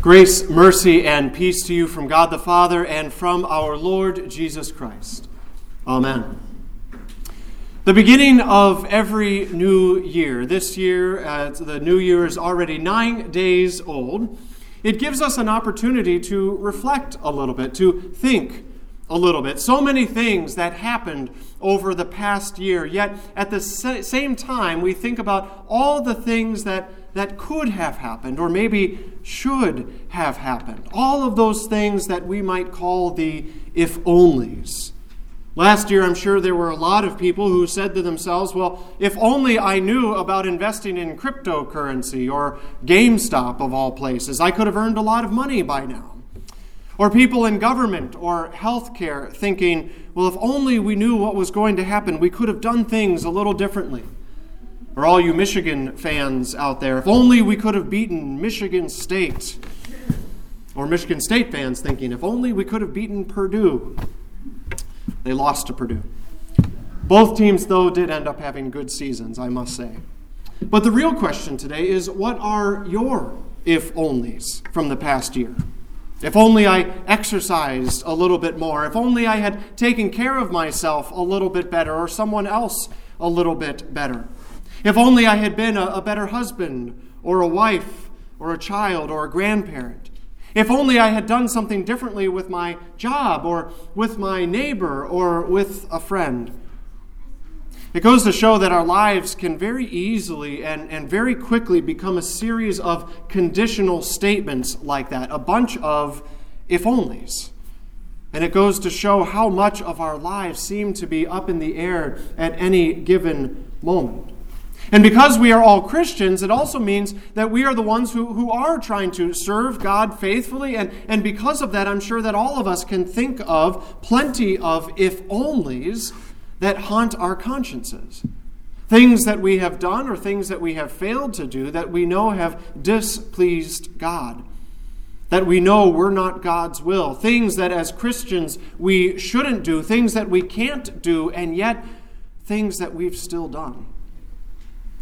Grace, mercy, and peace to you from God the Father and from our Lord Jesus Christ. Amen. The beginning of every new year, this year, uh, the new year is already nine days old, it gives us an opportunity to reflect a little bit, to think a little bit. So many things that happened over the past year, yet at the same time, we think about all the things that that could have happened or maybe should have happened. All of those things that we might call the if onlys. Last year, I'm sure there were a lot of people who said to themselves, well, if only I knew about investing in cryptocurrency or GameStop of all places, I could have earned a lot of money by now. Or people in government or healthcare thinking, well, if only we knew what was going to happen, we could have done things a little differently. Or all you Michigan fans out there, if only we could have beaten Michigan State. Or Michigan State fans thinking, if only we could have beaten Purdue. They lost to Purdue. Both teams, though, did end up having good seasons, I must say. But the real question today is what are your if onlys from the past year? If only I exercised a little bit more. If only I had taken care of myself a little bit better or someone else a little bit better. If only I had been a, a better husband or a wife or a child or a grandparent. If only I had done something differently with my job or with my neighbor or with a friend. It goes to show that our lives can very easily and, and very quickly become a series of conditional statements like that, a bunch of if onlys. And it goes to show how much of our lives seem to be up in the air at any given moment. And because we are all Christians, it also means that we are the ones who, who are trying to serve God faithfully. And, and because of that, I'm sure that all of us can think of plenty of if onlys that haunt our consciences. Things that we have done or things that we have failed to do that we know have displeased God. That we know were not God's will. Things that as Christians we shouldn't do. Things that we can't do, and yet things that we've still done.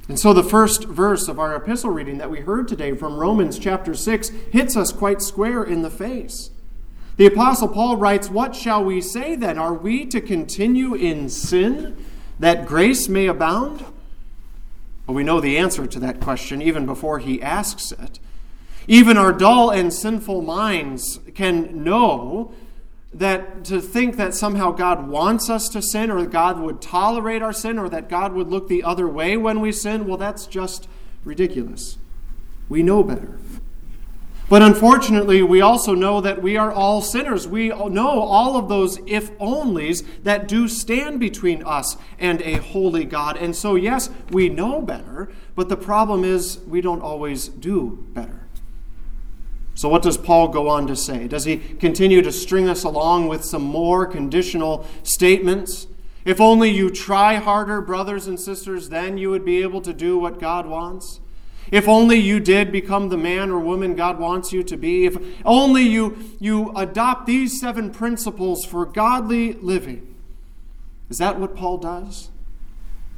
And so the first verse of our epistle reading that we heard today from Romans chapter 6 hits us quite square in the face. The Apostle Paul writes, What shall we say then? Are we to continue in sin that grace may abound? Well, we know the answer to that question even before he asks it. Even our dull and sinful minds can know that to think that somehow God wants us to sin or God would tolerate our sin or that God would look the other way when we sin, well, that's just ridiculous. We know better. But unfortunately, we also know that we are all sinners. We know all of those if onlys that do stand between us and a holy God. And so, yes, we know better, but the problem is we don't always do better. So, what does Paul go on to say? Does he continue to string us along with some more conditional statements? If only you try harder, brothers and sisters, then you would be able to do what God wants. If only you did become the man or woman God wants you to be. If only you, you adopt these seven principles for godly living. Is that what Paul does?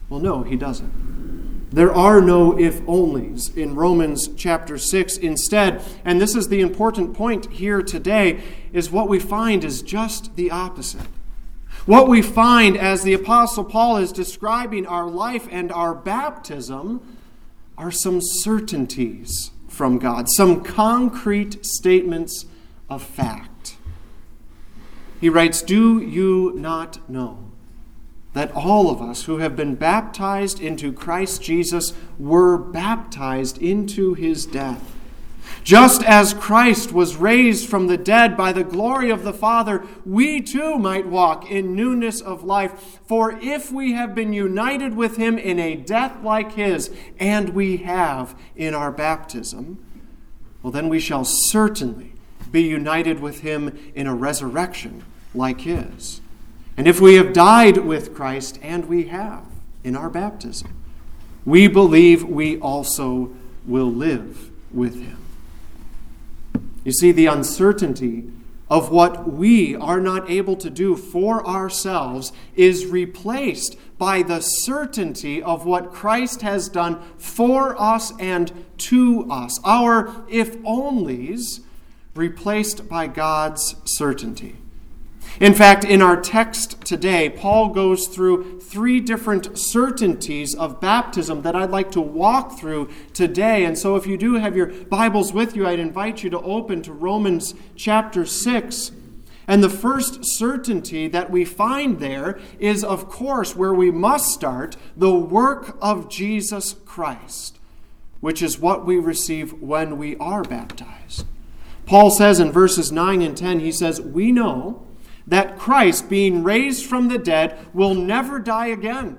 Well, no, he doesn't. There are no if onlys in Romans chapter 6. Instead, and this is the important point here today, is what we find is just the opposite. What we find as the Apostle Paul is describing our life and our baptism are some certainties from God, some concrete statements of fact. He writes, Do you not know? That all of us who have been baptized into Christ Jesus were baptized into his death. Just as Christ was raised from the dead by the glory of the Father, we too might walk in newness of life. For if we have been united with him in a death like his, and we have in our baptism, well, then we shall certainly be united with him in a resurrection like his. And if we have died with Christ, and we have in our baptism, we believe we also will live with him. You see, the uncertainty of what we are not able to do for ourselves is replaced by the certainty of what Christ has done for us and to us. Our if onlys replaced by God's certainty. In fact, in our text today, Paul goes through three different certainties of baptism that I'd like to walk through today. And so, if you do have your Bibles with you, I'd invite you to open to Romans chapter 6. And the first certainty that we find there is, of course, where we must start the work of Jesus Christ, which is what we receive when we are baptized. Paul says in verses 9 and 10, he says, We know that Christ, being raised from the dead, will never die again.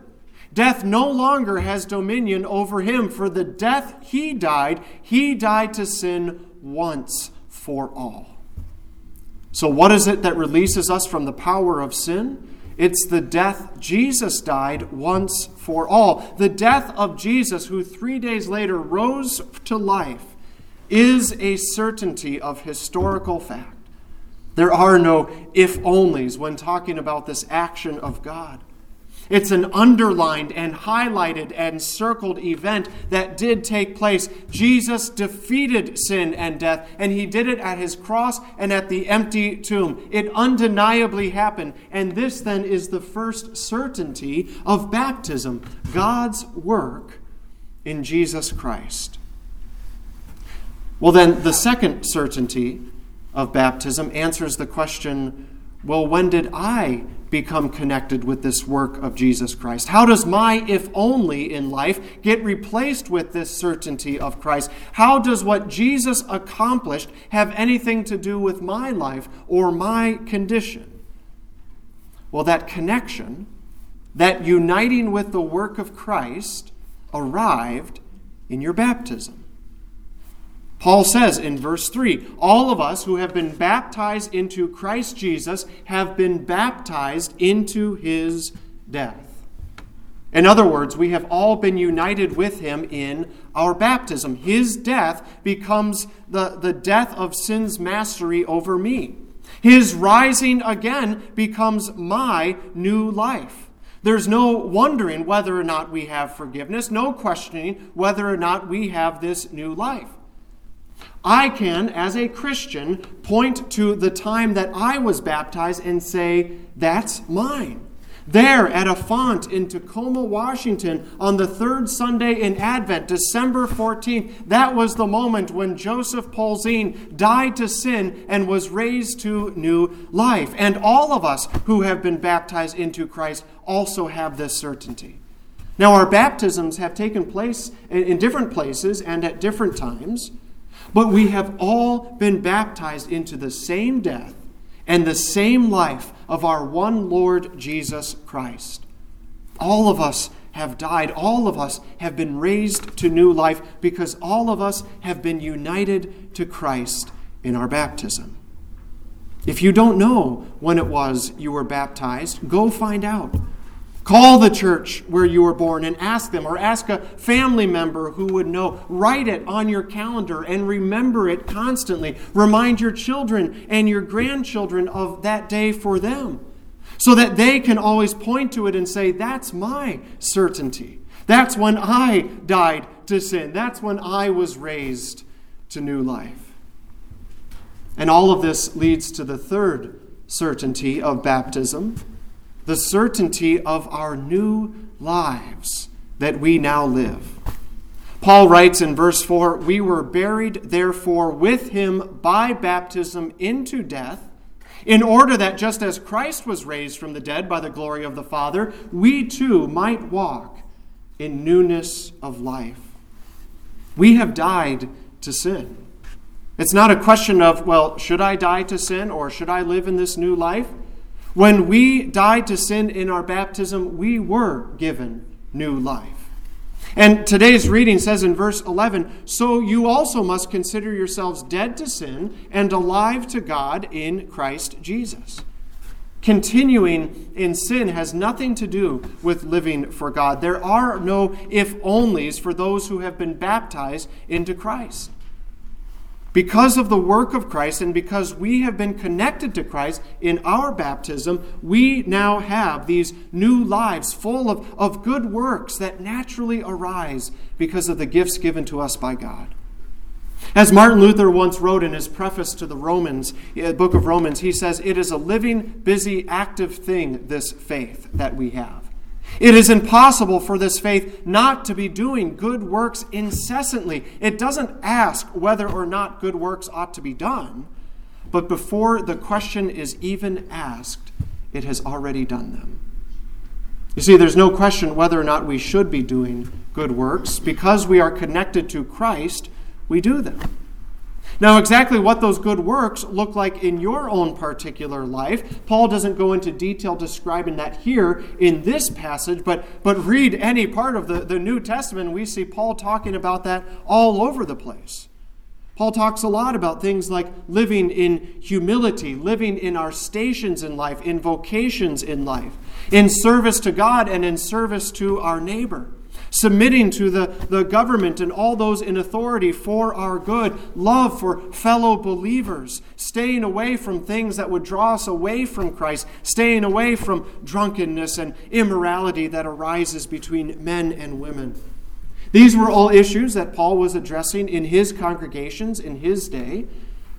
Death no longer has dominion over him, for the death he died, he died to sin once for all. So, what is it that releases us from the power of sin? It's the death Jesus died once for all. The death of Jesus, who three days later rose to life, is a certainty of historical fact. There are no if onlys when talking about this action of God. It's an underlined and highlighted and circled event that did take place. Jesus defeated sin and death, and he did it at his cross and at the empty tomb. It undeniably happened, and this then is the first certainty of baptism God's work in Jesus Christ. Well, then, the second certainty of baptism answers the question well, when did I become connected with this work of Jesus Christ? How does my if only in life get replaced with this certainty of Christ? How does what Jesus accomplished have anything to do with my life or my condition? Well, that connection, that uniting with the work of Christ, arrived in your baptism. Paul says in verse 3 All of us who have been baptized into Christ Jesus have been baptized into his death. In other words, we have all been united with him in our baptism. His death becomes the, the death of sin's mastery over me. His rising again becomes my new life. There's no wondering whether or not we have forgiveness, no questioning whether or not we have this new life. I can, as a Christian, point to the time that I was baptized and say, that's mine. There at a font in Tacoma, Washington, on the third Sunday in Advent, December 14th, that was the moment when Joseph Polzin died to sin and was raised to new life. And all of us who have been baptized into Christ also have this certainty. Now, our baptisms have taken place in different places and at different times. But we have all been baptized into the same death and the same life of our one Lord Jesus Christ. All of us have died. All of us have been raised to new life because all of us have been united to Christ in our baptism. If you don't know when it was you were baptized, go find out. Call the church where you were born and ask them, or ask a family member who would know. Write it on your calendar and remember it constantly. Remind your children and your grandchildren of that day for them so that they can always point to it and say, That's my certainty. That's when I died to sin. That's when I was raised to new life. And all of this leads to the third certainty of baptism the certainty of our new lives that we now live. Paul writes in verse 4 We were buried, therefore, with him by baptism into death, in order that just as Christ was raised from the dead by the glory of the Father, we too might walk in newness of life. We have died to sin. It's not a question of, well, should I die to sin or should I live in this new life? When we died to sin in our baptism, we were given new life. And today's reading says in verse 11 So you also must consider yourselves dead to sin and alive to God in Christ Jesus. Continuing in sin has nothing to do with living for God. There are no if onlys for those who have been baptized into Christ. Because of the work of Christ and because we have been connected to Christ in our baptism, we now have these new lives full of, of good works that naturally arise because of the gifts given to us by God. As Martin Luther once wrote in his preface to the Romans, the book of Romans, he says, It is a living, busy, active thing, this faith that we have. It is impossible for this faith not to be doing good works incessantly. It doesn't ask whether or not good works ought to be done, but before the question is even asked, it has already done them. You see, there's no question whether or not we should be doing good works. Because we are connected to Christ, we do them. Now, exactly what those good works look like in your own particular life, Paul doesn't go into detail describing that here in this passage, but, but read any part of the, the New Testament, we see Paul talking about that all over the place. Paul talks a lot about things like living in humility, living in our stations in life, in vocations in life, in service to God and in service to our neighbor submitting to the, the government and all those in authority for our good, love for fellow believers, staying away from things that would draw us away from Christ, staying away from drunkenness and immorality that arises between men and women. These were all issues that Paul was addressing in his congregations in his day,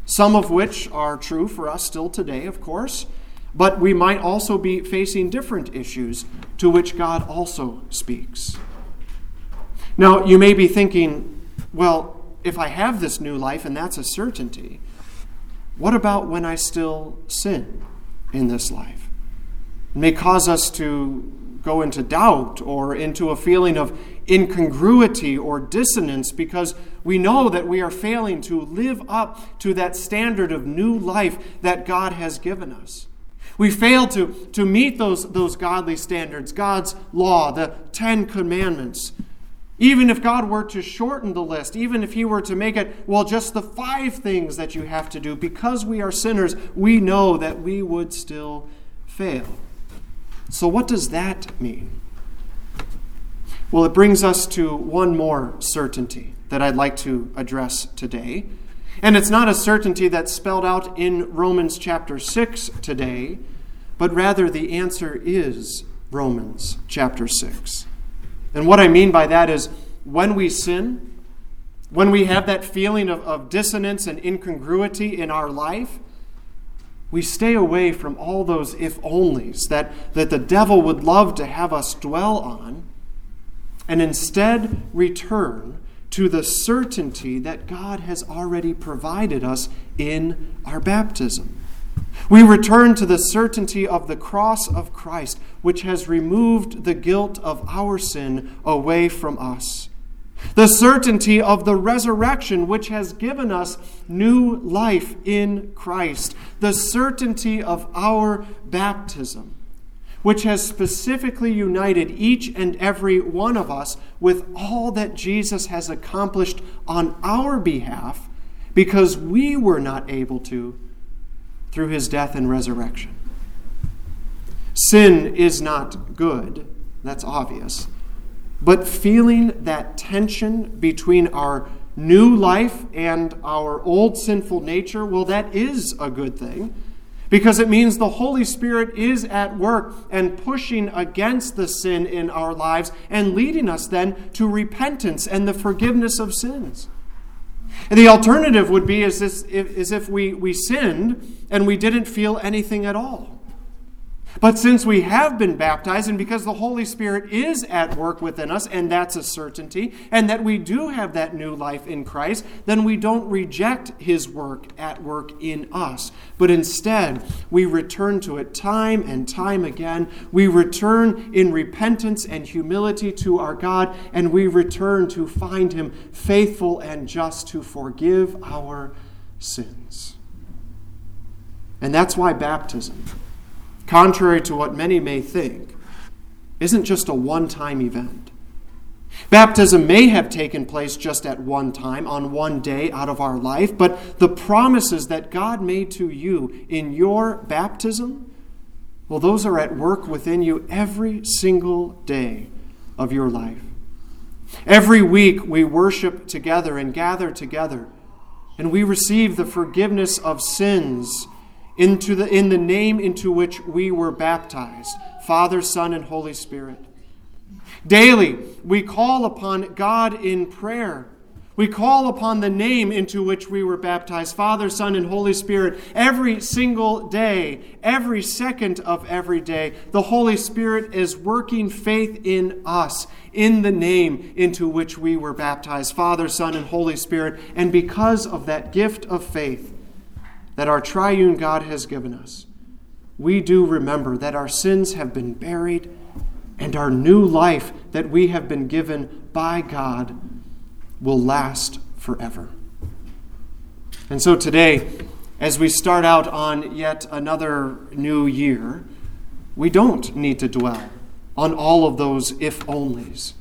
some of which are true for us still today, of course. But we might also be facing different issues to which God also speaks. Now, you may be thinking, well, if I have this new life and that's a certainty, what about when I still sin in this life? It may cause us to go into doubt or into a feeling of incongruity or dissonance because we know that we are failing to live up to that standard of new life that God has given us. We fail to, to meet those, those godly standards, God's law, the Ten Commandments. Even if God were to shorten the list, even if He were to make it, well, just the five things that you have to do, because we are sinners, we know that we would still fail. So, what does that mean? Well, it brings us to one more certainty that I'd like to address today. And it's not a certainty that's spelled out in Romans chapter 6 today, but rather the answer is Romans chapter 6. And what I mean by that is when we sin, when we have that feeling of, of dissonance and incongruity in our life, we stay away from all those if onlys that, that the devil would love to have us dwell on, and instead return to the certainty that God has already provided us in our baptism. We return to the certainty of the cross of Christ, which has removed the guilt of our sin away from us. The certainty of the resurrection, which has given us new life in Christ. The certainty of our baptism, which has specifically united each and every one of us with all that Jesus has accomplished on our behalf because we were not able to through his death and resurrection. Sin is not good, that's obvious. But feeling that tension between our new life and our old sinful nature, well, that is a good thing because it means the Holy Spirit is at work and pushing against the sin in our lives and leading us then to repentance and the forgiveness of sins. And the alternative would be as, if we sinned and we didn't feel anything at all. But since we have been baptized, and because the Holy Spirit is at work within us, and that's a certainty, and that we do have that new life in Christ, then we don't reject His work at work in us. But instead, we return to it time and time again. We return in repentance and humility to our God, and we return to find Him faithful and just to forgive our sins. And that's why baptism contrary to what many may think, isn't just a one time event. Baptism may have taken place just at one time, on one day out of our life, but the promises that God made to you in your baptism, well, those are at work within you every single day of your life. Every week we worship together and gather together, and we receive the forgiveness of sins into the, in the name into which we were baptized Father, Son, and Holy Spirit. Daily, we call upon God in prayer We call upon the name into which we were baptized, Father, Son, and Holy Spirit, every single day, every second of every day. The Holy Spirit is working faith in us, in the name into which we were baptized, Father, Son, and Holy Spirit. And because of that gift of faith that our triune God has given us, we do remember that our sins have been buried and our new life that we have been given by God will last forever. And so today, as we start out on yet another new year, we don't need to dwell on all of those if onlys.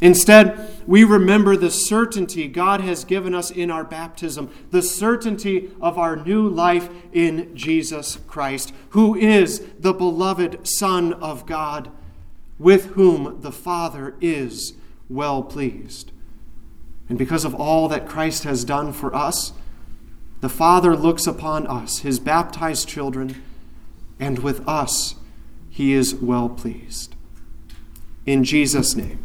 Instead, we remember the certainty God has given us in our baptism, the certainty of our new life in Jesus Christ, who is the beloved Son of God, with whom the Father is well pleased. And because of all that Christ has done for us, the Father looks upon us, his baptized children, and with us he is well pleased. In Jesus' name,